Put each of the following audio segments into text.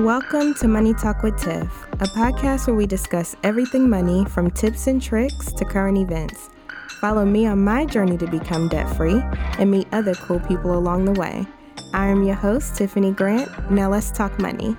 Welcome to Money Talk with Tiff, a podcast where we discuss everything money from tips and tricks to current events. Follow me on my journey to become debt free and meet other cool people along the way. I am your host, Tiffany Grant. Now let's talk money.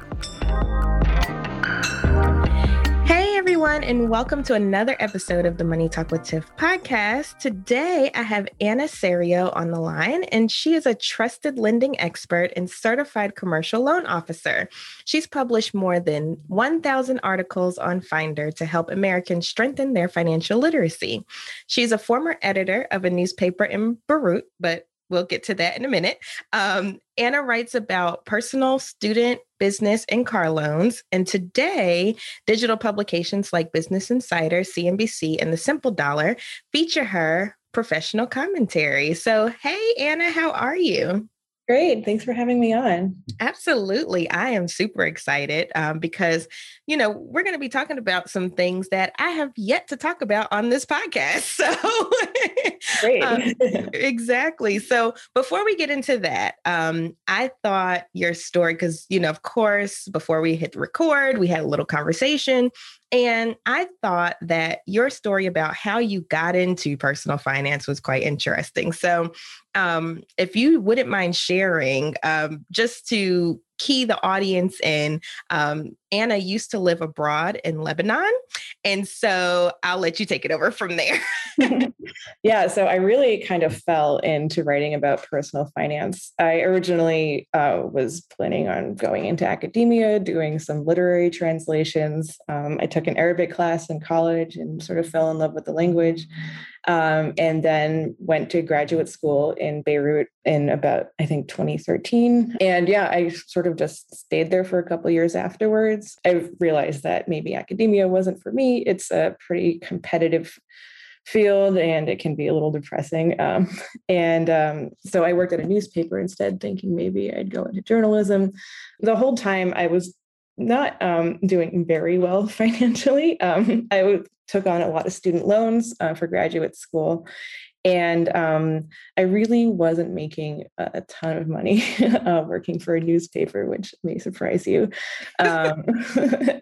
Everyone, and welcome to another episode of the Money Talk with Tiff podcast. Today, I have Anna Serio on the line, and she is a trusted lending expert and certified commercial loan officer. She's published more than 1,000 articles on Finder to help Americans strengthen their financial literacy. She's a former editor of a newspaper in Beirut, but We'll get to that in a minute. Um, Anna writes about personal, student, business, and car loans. And today, digital publications like Business Insider, CNBC, and The Simple Dollar feature her professional commentary. So, hey, Anna, how are you? Great. Thanks for having me on. Absolutely. I am super excited um, because, you know, we're going to be talking about some things that I have yet to talk about on this podcast. So, Great. um, exactly. So, before we get into that, um, I thought your story, because, you know, of course, before we hit record, we had a little conversation and I thought that your story about how you got into personal finance was quite interesting. So, um, if you wouldn't mind sharing, um, just to key the audience in, um, Anna used to live abroad in Lebanon. And so I'll let you take it over from there. yeah, so I really kind of fell into writing about personal finance. I originally uh, was planning on going into academia, doing some literary translations. Um, I took an Arabic class in college and sort of fell in love with the language um, and then went to graduate school in Beirut in about I think 2013. And yeah, I sort of just stayed there for a couple years afterwards. I realized that maybe academia wasn't for me. It's a pretty competitive field and it can be a little depressing. Um, and um, so I worked at a newspaper instead, thinking maybe I'd go into journalism. The whole time I was not um, doing very well financially. Um, took on a lot of student loans uh, for graduate school. And um, I really wasn't making a, a ton of money uh, working for a newspaper, which may surprise you. Um,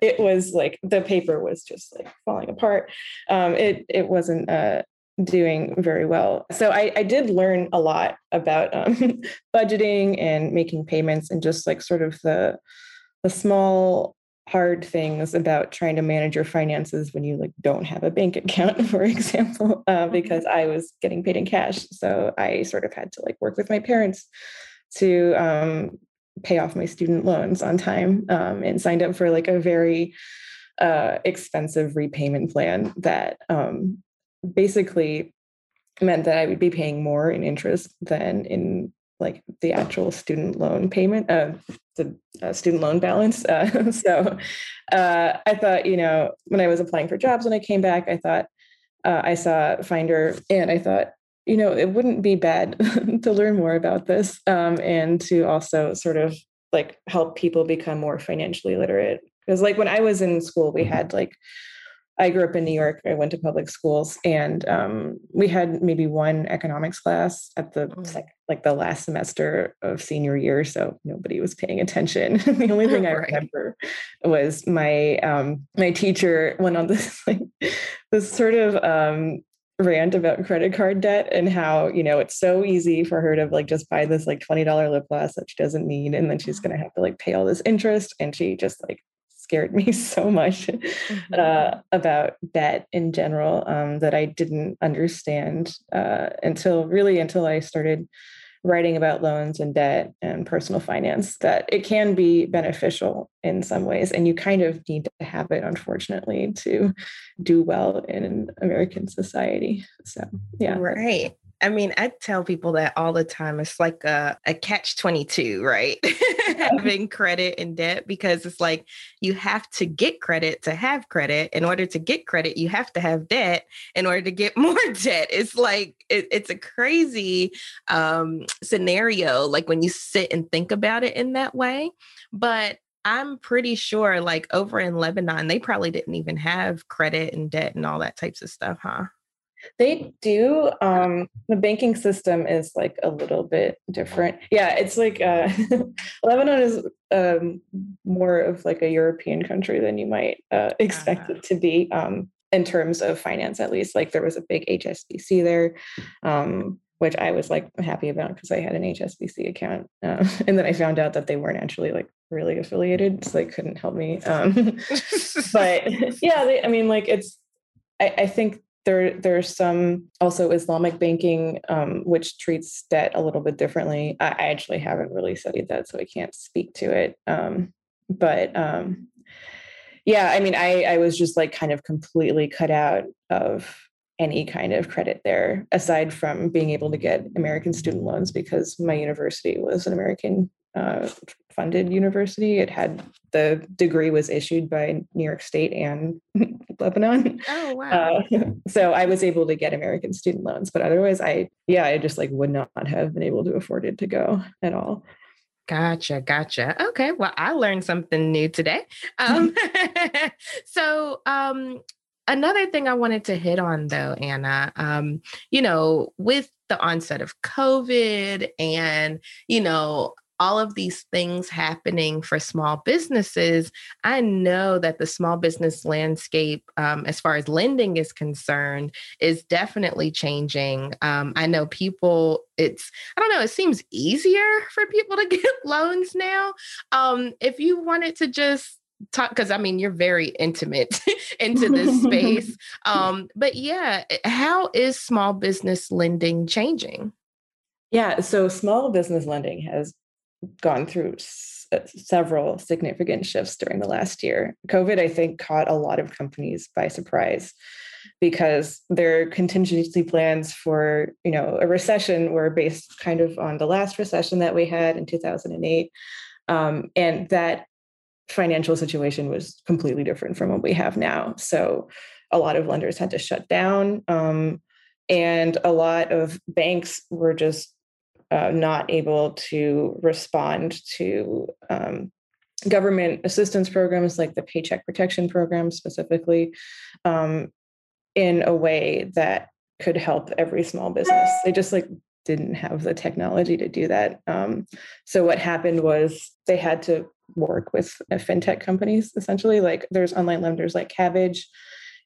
it was like the paper was just like falling apart. Um, it it wasn't uh, doing very well. So I, I, did learn a lot about um, budgeting and making payments and just like sort of the the small hard things about trying to manage your finances when you like don't have a bank account for example uh, mm-hmm. because i was getting paid in cash so i sort of had to like work with my parents to um, pay off my student loans on time um, and signed up for like a very uh, expensive repayment plan that um, basically meant that i would be paying more in interest than in like the actual student loan payment, uh, the uh, student loan balance. Uh, so uh, I thought, you know, when I was applying for jobs when I came back, I thought uh, I saw Finder and I thought, you know, it wouldn't be bad to learn more about this um, and to also sort of like help people become more financially literate. Because like when I was in school, we had like I grew up in New York. I went to public schools, and um, we had maybe one economics class at the mm. like the last semester of senior year. So nobody was paying attention. the only thing I remember was my um, my teacher went on this like this sort of um, rant about credit card debt and how you know it's so easy for her to like just buy this like $20 lip gloss that she doesn't need and then she's going to have to like pay all this interest and she just like scared me so much mm-hmm. uh, about debt in general um, that I didn't understand uh, until really until I started writing about loans and debt and personal finance that it can be beneficial in some ways and you kind of need to have it unfortunately to do well in american society. So yeah. Right I mean, I tell people that all the time. It's like a, a catch 22, right? Having credit and debt because it's like you have to get credit to have credit. In order to get credit, you have to have debt in order to get more debt. It's like, it, it's a crazy um, scenario, like when you sit and think about it in that way. But I'm pretty sure, like over in Lebanon, they probably didn't even have credit and debt and all that types of stuff, huh? They do. Um, the banking system is like a little bit different. Yeah, it's like uh, Lebanon is um, more of like a European country than you might uh, expect uh-huh. it to be um, in terms of finance, at least. Like there was a big HSBC there, um, which I was like happy about because I had an HSBC account, uh, and then I found out that they weren't actually like really affiliated, so they couldn't help me. Um, but yeah, they, I mean, like it's. I, I think there, there's some also Islamic banking, um, which treats debt a little bit differently. I, I, actually haven't really studied that, so I can't speak to it. Um, but um, yeah, I mean, I, I was just like kind of completely cut out of any kind of credit there, aside from being able to get American student loans because my university was an American uh, funded university. It had the degree was issued by New York State and Lebanon. Oh wow! Uh, so I was able to get American student loans, but otherwise, I yeah, I just like would not have been able to afford it to go at all. Gotcha, gotcha. Okay, well, I learned something new today. Um, so, um, another thing I wanted to hit on though, Anna, um, you know, with the onset of COVID and, you know, all of these things happening for small businesses, I know that the small business landscape, um, as far as lending is concerned, is definitely changing. Um, I know people, it's, I don't know, it seems easier for people to get loans now. Um, if you wanted to just talk because i mean you're very intimate into this space um but yeah how is small business lending changing yeah so small business lending has gone through s- uh, several significant shifts during the last year. COVID, I think, caught a lot of companies by surprise because their contingency plans for you know a recession were based kind of on the last recession that we had in 2008 um, and that financial situation was completely different from what we have now so a lot of lenders had to shut down um, and a lot of banks were just uh, not able to respond to um, government assistance programs like the Paycheck Protection Program specifically um, in a way that could help every small business. They just like didn't have the technology to do that. Um, so what happened was they had to work with uh, fintech companies essentially. Like there's online lenders like Kabbage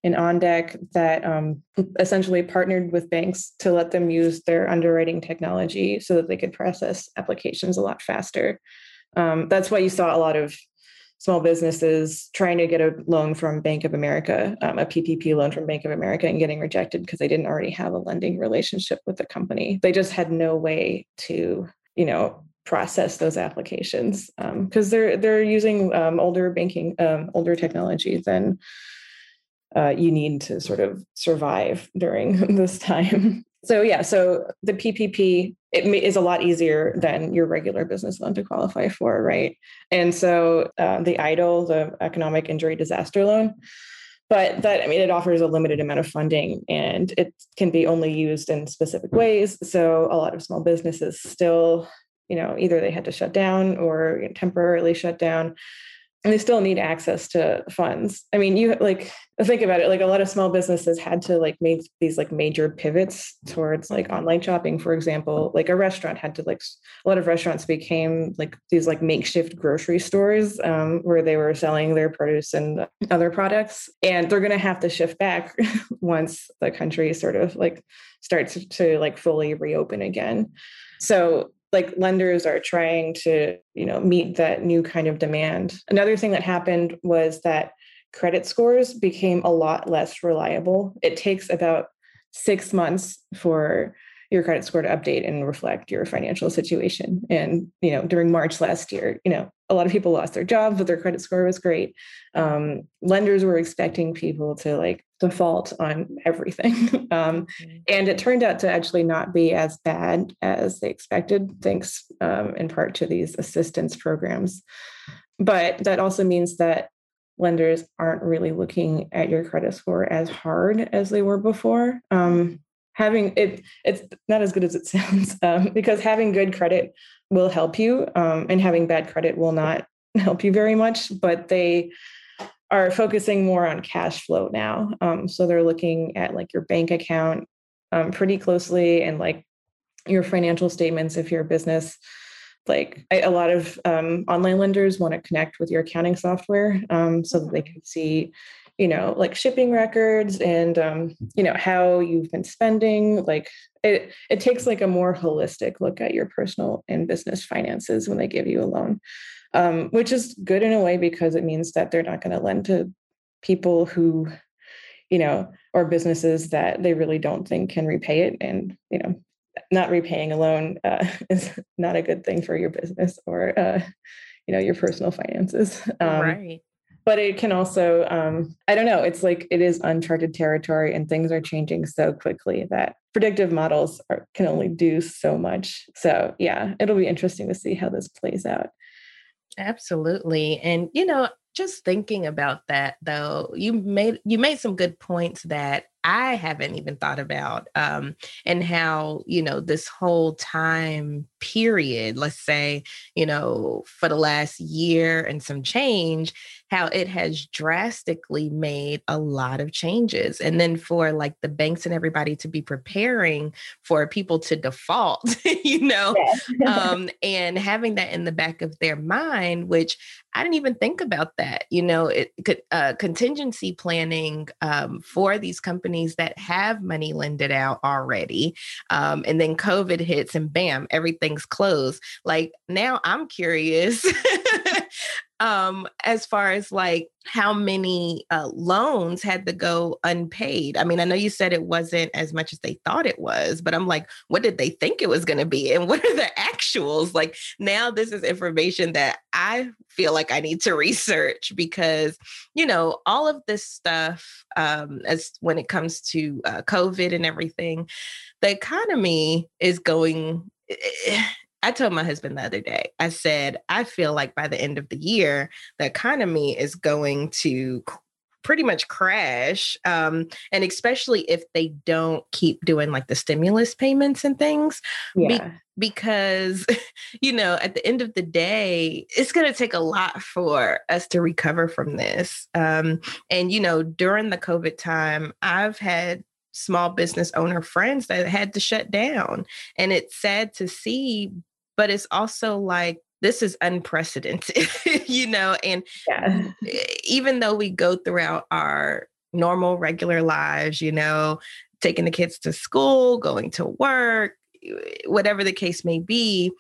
in OnDeck that um, essentially partnered with banks to let them use their underwriting technology so that they could process applications a lot faster. Um, that's why you saw a lot of small businesses trying to get a loan from Bank of America, um, a PPP loan from Bank of America, and getting rejected because they didn't already have a lending relationship with the company. They just had no way to, you know, process those applications because um, they're they're using um, older banking, um, older technology than uh, you need to sort of survive during this time. So yeah, so the PPP it is a lot easier than your regular business loan to qualify for, right? And so uh, the EIDL, the Economic Injury Disaster Loan, but that I mean it offers a limited amount of funding and it can be only used in specific ways. So a lot of small businesses still, you know, either they had to shut down or temporarily shut down and they still need access to funds. I mean, you like think about it, like a lot of small businesses had to like make these like major pivots towards like online shopping, for example. Like a restaurant had to like a lot of restaurants became like these like makeshift grocery stores um, where they were selling their produce and other products. And they're gonna have to shift back once the country sort of like starts to like fully reopen again. So like lenders are trying to you know meet that new kind of demand. Another thing that happened was that credit scores became a lot less reliable. It takes about six months for your credit score to update and reflect your financial situation. And you know, during March last year, you know, a lot of people lost their jobs, but their credit score was great. Um, lenders were expecting people to like default on everything, um, mm-hmm. and it turned out to actually not be as bad as they expected, thanks um, in part to these assistance programs. But that also means that lenders aren't really looking at your credit score as hard as they were before. Um, having it it's not as good as it sounds um, because having good credit will help you um, and having bad credit will not help you very much but they are focusing more on cash flow now um, so they're looking at like your bank account um, pretty closely and like your financial statements if you're a business like I, a lot of um, online lenders want to connect with your accounting software um, so that they mm. can see you know like shipping records and um, you know how you've been spending like it it takes like a more holistic look at your personal and business finances when they give you a loan um, which is good in a way because it means that they're not going to lend to people who you know or businesses that they really don't think can repay it and you know not repaying a loan uh, is not a good thing for your business or uh, you know your personal finances um, right but it can also um, i don't know it's like it is uncharted territory and things are changing so quickly that predictive models are, can only do so much. So yeah it'll be interesting to see how this plays out. Absolutely. And you know just thinking about that though you made you made some good points that I haven't even thought about, um, and how, you know, this whole time period, let's say, you know, for the last year and some change, how it has drastically made a lot of changes. And then for like the banks and everybody to be preparing for people to default, you know, um, and having that in the back of their mind, which I didn't even think about that, you know, it could uh, contingency planning um, for these companies companies that have money lended out already. Um, and then COVID hits and bam, everything's closed. Like now I'm curious um, as far as like how many uh, loans had to go unpaid. I mean, I know you said it wasn't as much as they thought it was, but I'm like, what did they think it was going to be? And what are the actuals? Like, now this is information that I feel like I need to research because, you know, all of this stuff, um, as when it comes to uh, COVID and everything, the economy is going. I told my husband the other day, I said, I feel like by the end of the year, the economy is going to pretty much crash. Um, and especially if they don't keep doing like the stimulus payments and things. Yeah. Be- because, you know, at the end of the day, it's going to take a lot for us to recover from this. Um, and, you know, during the COVID time, I've had small business owner friends that had to shut down. And it's sad to see, but it's also like this is unprecedented, you know, and yeah. even though we go throughout our normal regular lives, you know, taking the kids to school, going to work, whatever the case may be,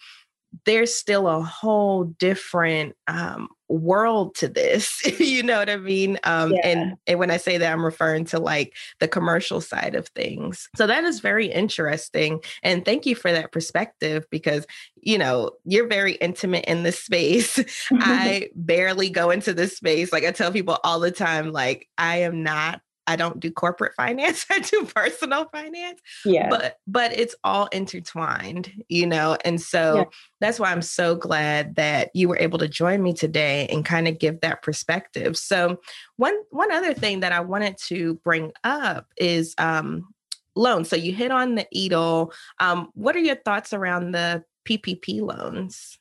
there's still a whole different um, world to this you know what i mean? Um, yeah. and and when i say that i'm referring to like the commercial side of things. So that is very interesting and thank you for that perspective because you know you're very intimate in this space. I barely go into this space. Like i tell people all the time like i am not I don't do corporate finance. I do personal finance. Yeah. But but it's all intertwined, you know. And so yeah. that's why I'm so glad that you were able to join me today and kind of give that perspective. So one one other thing that I wanted to bring up is um loans. So you hit on the EIDL. Um, what are your thoughts around the PPP loans?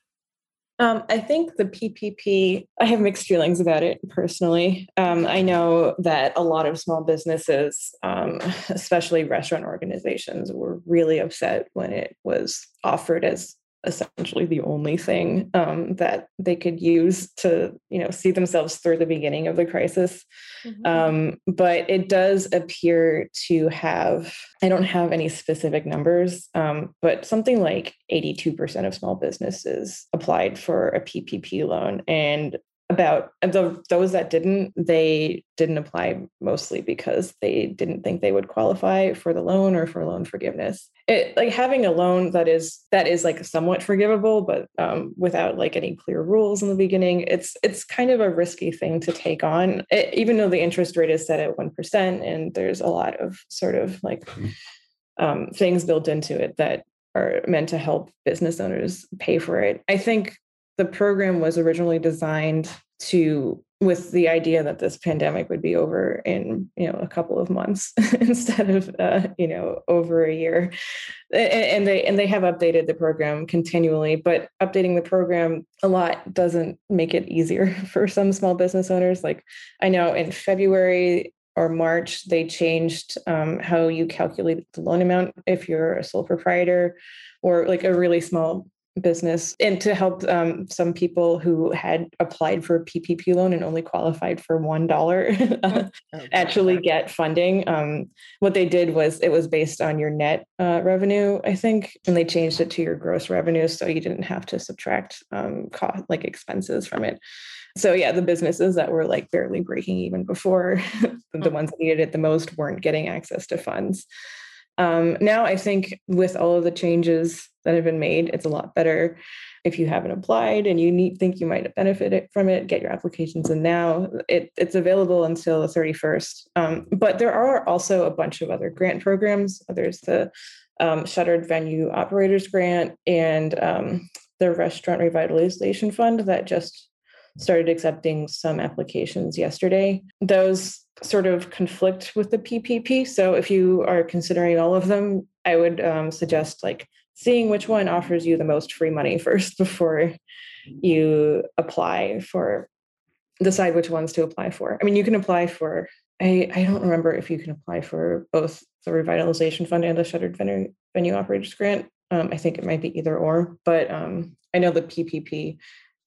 Um, I think the PPP, I have mixed feelings about it personally. Um, I know that a lot of small businesses, um, especially restaurant organizations, were really upset when it was offered as essentially the only thing um, that they could use to you know see themselves through the beginning of the crisis mm-hmm. um, but it does appear to have i don't have any specific numbers um, but something like 82% of small businesses applied for a ppp loan and about the, those that didn't they didn't apply mostly because they didn't think they would qualify for the loan or for loan forgiveness. It like having a loan that is that is like somewhat forgivable but um, without like any clear rules in the beginning it's it's kind of a risky thing to take on. It, even though the interest rate is set at 1% and there's a lot of sort of like um, things built into it that are meant to help business owners pay for it i think the program was originally designed to with the idea that this pandemic would be over in you know a couple of months instead of uh, you know over a year. And, they and they have updated the program continually but updating the program a lot doesn't make it easier for some small business owners. Like i know in february or March, they changed um, how you calculate the loan amount if you're a sole proprietor or like a really small business and to help um, some people who had applied for a PPP loan and only qualified for one dollar oh, actually get funding. Um, what they did was it was based on your net uh, revenue, I think, and they changed it to your gross revenue, so you didn't have to subtract um, cost like expenses from it. So yeah, the businesses that were like barely breaking even before, the ones that needed it the most weren't getting access to funds. Um, now I think with all of the changes that have been made, it's a lot better. If you haven't applied and you need, think you might benefit from it, get your applications in now. It, it's available until the 31st. Um, but there are also a bunch of other grant programs. There's the um, Shuttered Venue Operators Grant and um, the Restaurant Revitalization Fund that just started accepting some applications yesterday. Those sort of conflict with the PPP. So if you are considering all of them, I would um, suggest like seeing which one offers you the most free money first before you apply for decide which ones to apply for. I mean, you can apply for I, I don't remember if you can apply for both the revitalization fund and the shuttered venue, venue operators grant. Um, I think it might be either or, but um, I know the PPP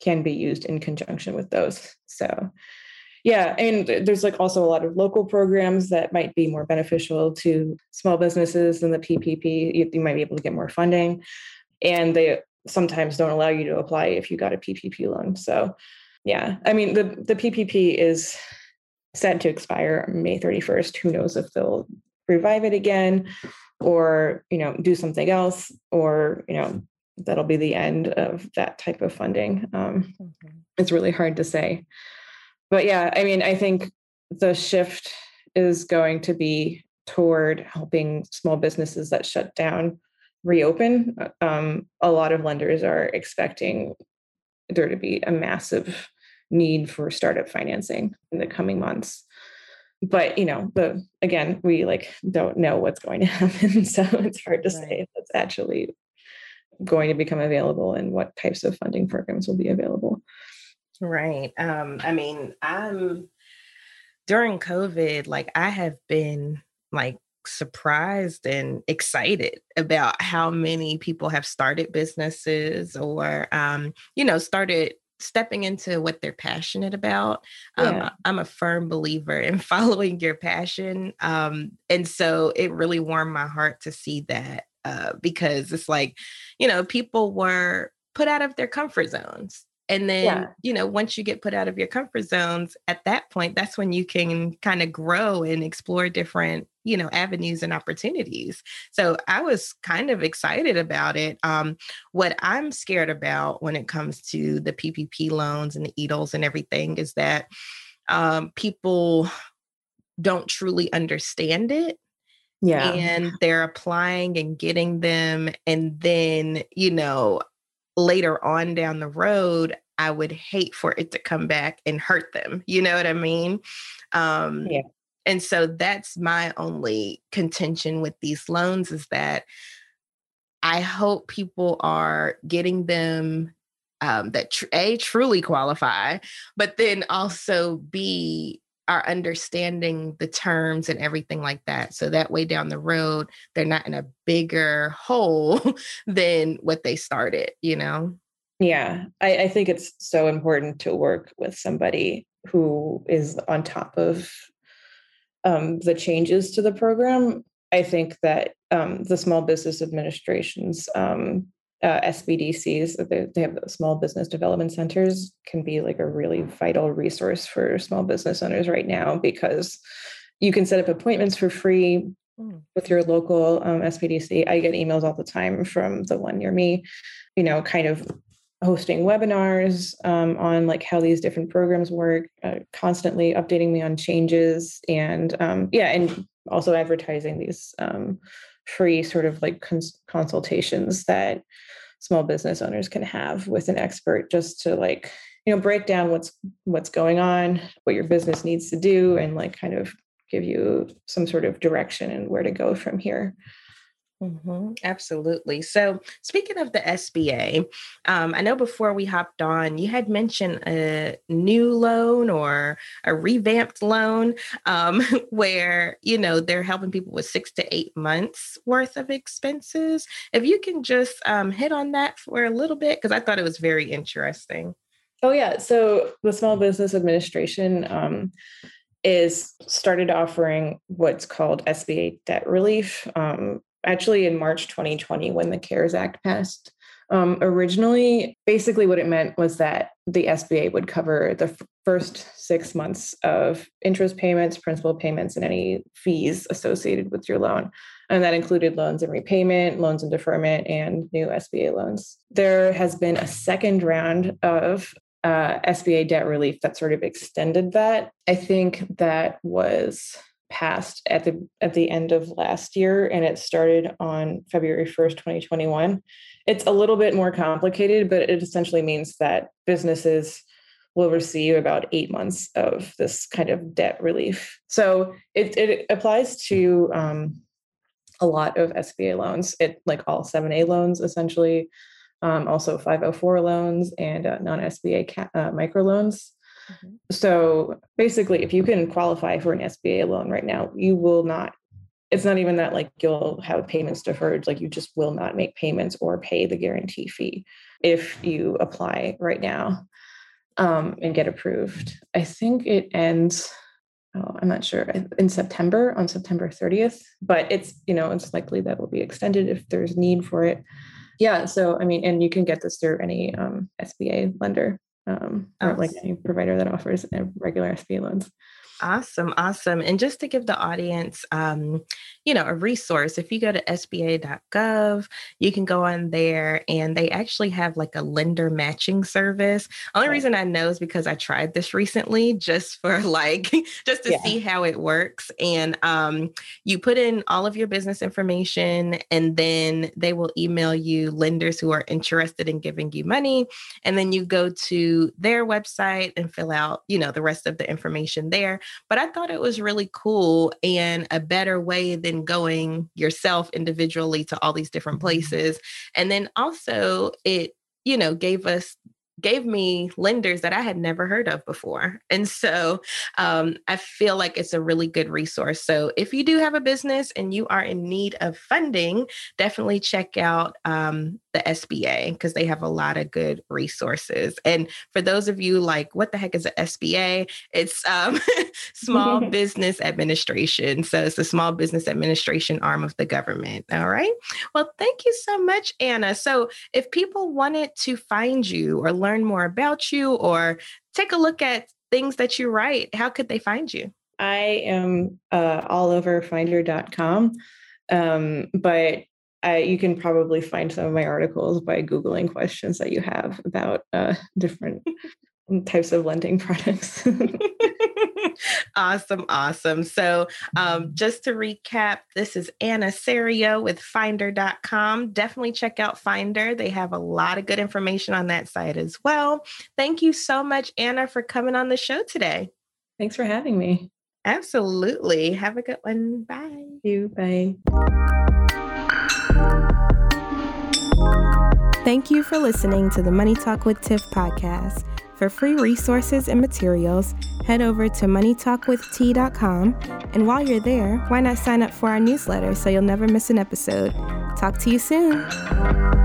can be used in conjunction with those. So yeah and there's like also a lot of local programs that might be more beneficial to small businesses than the ppp you, you might be able to get more funding and they sometimes don't allow you to apply if you got a ppp loan. So yeah i mean the the ppp is set to expire may 31st who knows if they'll revive it again or you know do something else or you know that'll be the end of that type of funding um, mm-hmm. it's really hard to say but yeah, I mean, I think the shift is going to be toward helping small businesses that shut down reopen. Uh, um, a lot of lenders are expecting there to be a massive need for startup financing in the coming months but you know the again we like don't know what's going to happen so it's hard to right. say if it's actually going to become available and what types of funding programs will be available Right. Um, I mean, I'm during COVID, like I have been like surprised and excited about how many people have started businesses or um, you know, started stepping into what they're passionate about. Um, yeah. I'm a firm believer in following your passion. Um, and so it really warmed my heart to see that uh, because it's like, you know, people were put out of their comfort zones and then, yeah. you know, once you get put out of your comfort zones, at that point, that's when you can kind of grow and explore different, you know, avenues and opportunities. So I was kind of excited about it. Um, what I'm scared about when it comes to the PPP loans and the EIDLs and everything is that um, people don't truly understand it yeah and they're applying and getting them and then you know later on down the road, I would hate for it to come back and hurt them. You know what I mean? Um, yeah. And so that's my only contention with these loans is that I hope people are getting them um, that tr- a truly qualify, but then also b are understanding the terms and everything like that. So that way down the road, they're not in a bigger hole than what they started, you know? Yeah, I, I, think it's so important to work with somebody who is on top of um, the changes to the program. I think that um, the Small Business Administration's um, uh, SBDCs, they, they have small business development centers, can be like a really vital resource for small business owners right now because you can set up appointments for free mm. with your local um, SBDC. I get emails all the time from the one near me, you know, kind of hosting webinars um, on like how these different programs work, uh, constantly updating me on changes, and um, yeah, and also advertising these um, free sort of like cons- consultations that small business owners can have with an expert just to like you know break down what's what's going on what your business needs to do and like kind of give you some sort of direction and where to go from here Mm-hmm, absolutely. So, speaking of the SBA, um, I know before we hopped on, you had mentioned a new loan or a revamped loan um, where, you know, they're helping people with six to eight months worth of expenses. If you can just um, hit on that for a little bit, because I thought it was very interesting. Oh, yeah. So, the Small Business Administration um, is started offering what's called SBA debt relief. Um, actually in March 2020 when the CARES Act passed. Um, originally, basically, what it meant was that the SBA would cover the f- first six months of interest payments, principal payments, and any fees associated with your loan. And that included loans and repayment, loans and deferment, and new SBA loans. There has been a second round of uh, SBA debt relief that sort of extended that. I think that was passed at the at the end of last year and it started on February 1st 2021 it's a little bit more complicated but it essentially means that businesses will receive about 8 months of this kind of debt relief. So it, it applies to um, a lot of SBA loans. It like all 7A loans essentially um, also 504 loans and uh, non-SBA ca- uh, microloans Mm-hmm. So basically, if you can qualify for an SBA loan right now, you will not, it's not even that like you'll have payments deferred, like you just will not make payments or pay the guarantee fee if you apply right now um, and get approved. I think it ends. Oh, I'm not sure in September on September 30th, but it's you know it's likely that will be extended if there's need for it. Yeah, so I mean, and you can get this through any um, SBA lender um, or like any provider that offers regular SBA loans. Awesome, awesome. And just to give the audience, um, you know, a resource, if you go to SBA.gov, you can go on there and they actually have like a lender matching service. Only reason I know is because I tried this recently just for like, just to yeah. see how it works. And um, you put in all of your business information and then they will email you lenders who are interested in giving you money. And then you go to their website and fill out, you know, the rest of the information there but I thought it was really cool and a better way than going yourself individually to all these different mm-hmm. places. And then also, it, you know, gave us gave me lenders that I had never heard of before. And so um, I feel like it's a really good resource. So if you do have a business and you are in need of funding, definitely check out um, the SBA because they have a lot of good resources. And for those of you like, what the heck is an SBA? It's um, Small Business Administration. So it's the Small Business Administration arm of the government. All right. Well, thank you so much, Anna. So if people wanted to find you or learn more about you or take a look at things that you write, how could they find you? I am uh, all over finder.com. Um, but uh, you can probably find some of my articles by Googling questions that you have about uh, different types of lending products. awesome, awesome. So, um, just to recap, this is Anna Serio with Finder.com. Definitely check out Finder. They have a lot of good information on that site as well. Thank you so much, Anna, for coming on the show today. Thanks for having me. Absolutely. Have a good one. Bye. Thank you. Bye. Thank you for listening to the Money Talk with Tiff podcast. For free resources and materials, head over to moneytalkwitht.com. And while you're there, why not sign up for our newsletter so you'll never miss an episode? Talk to you soon.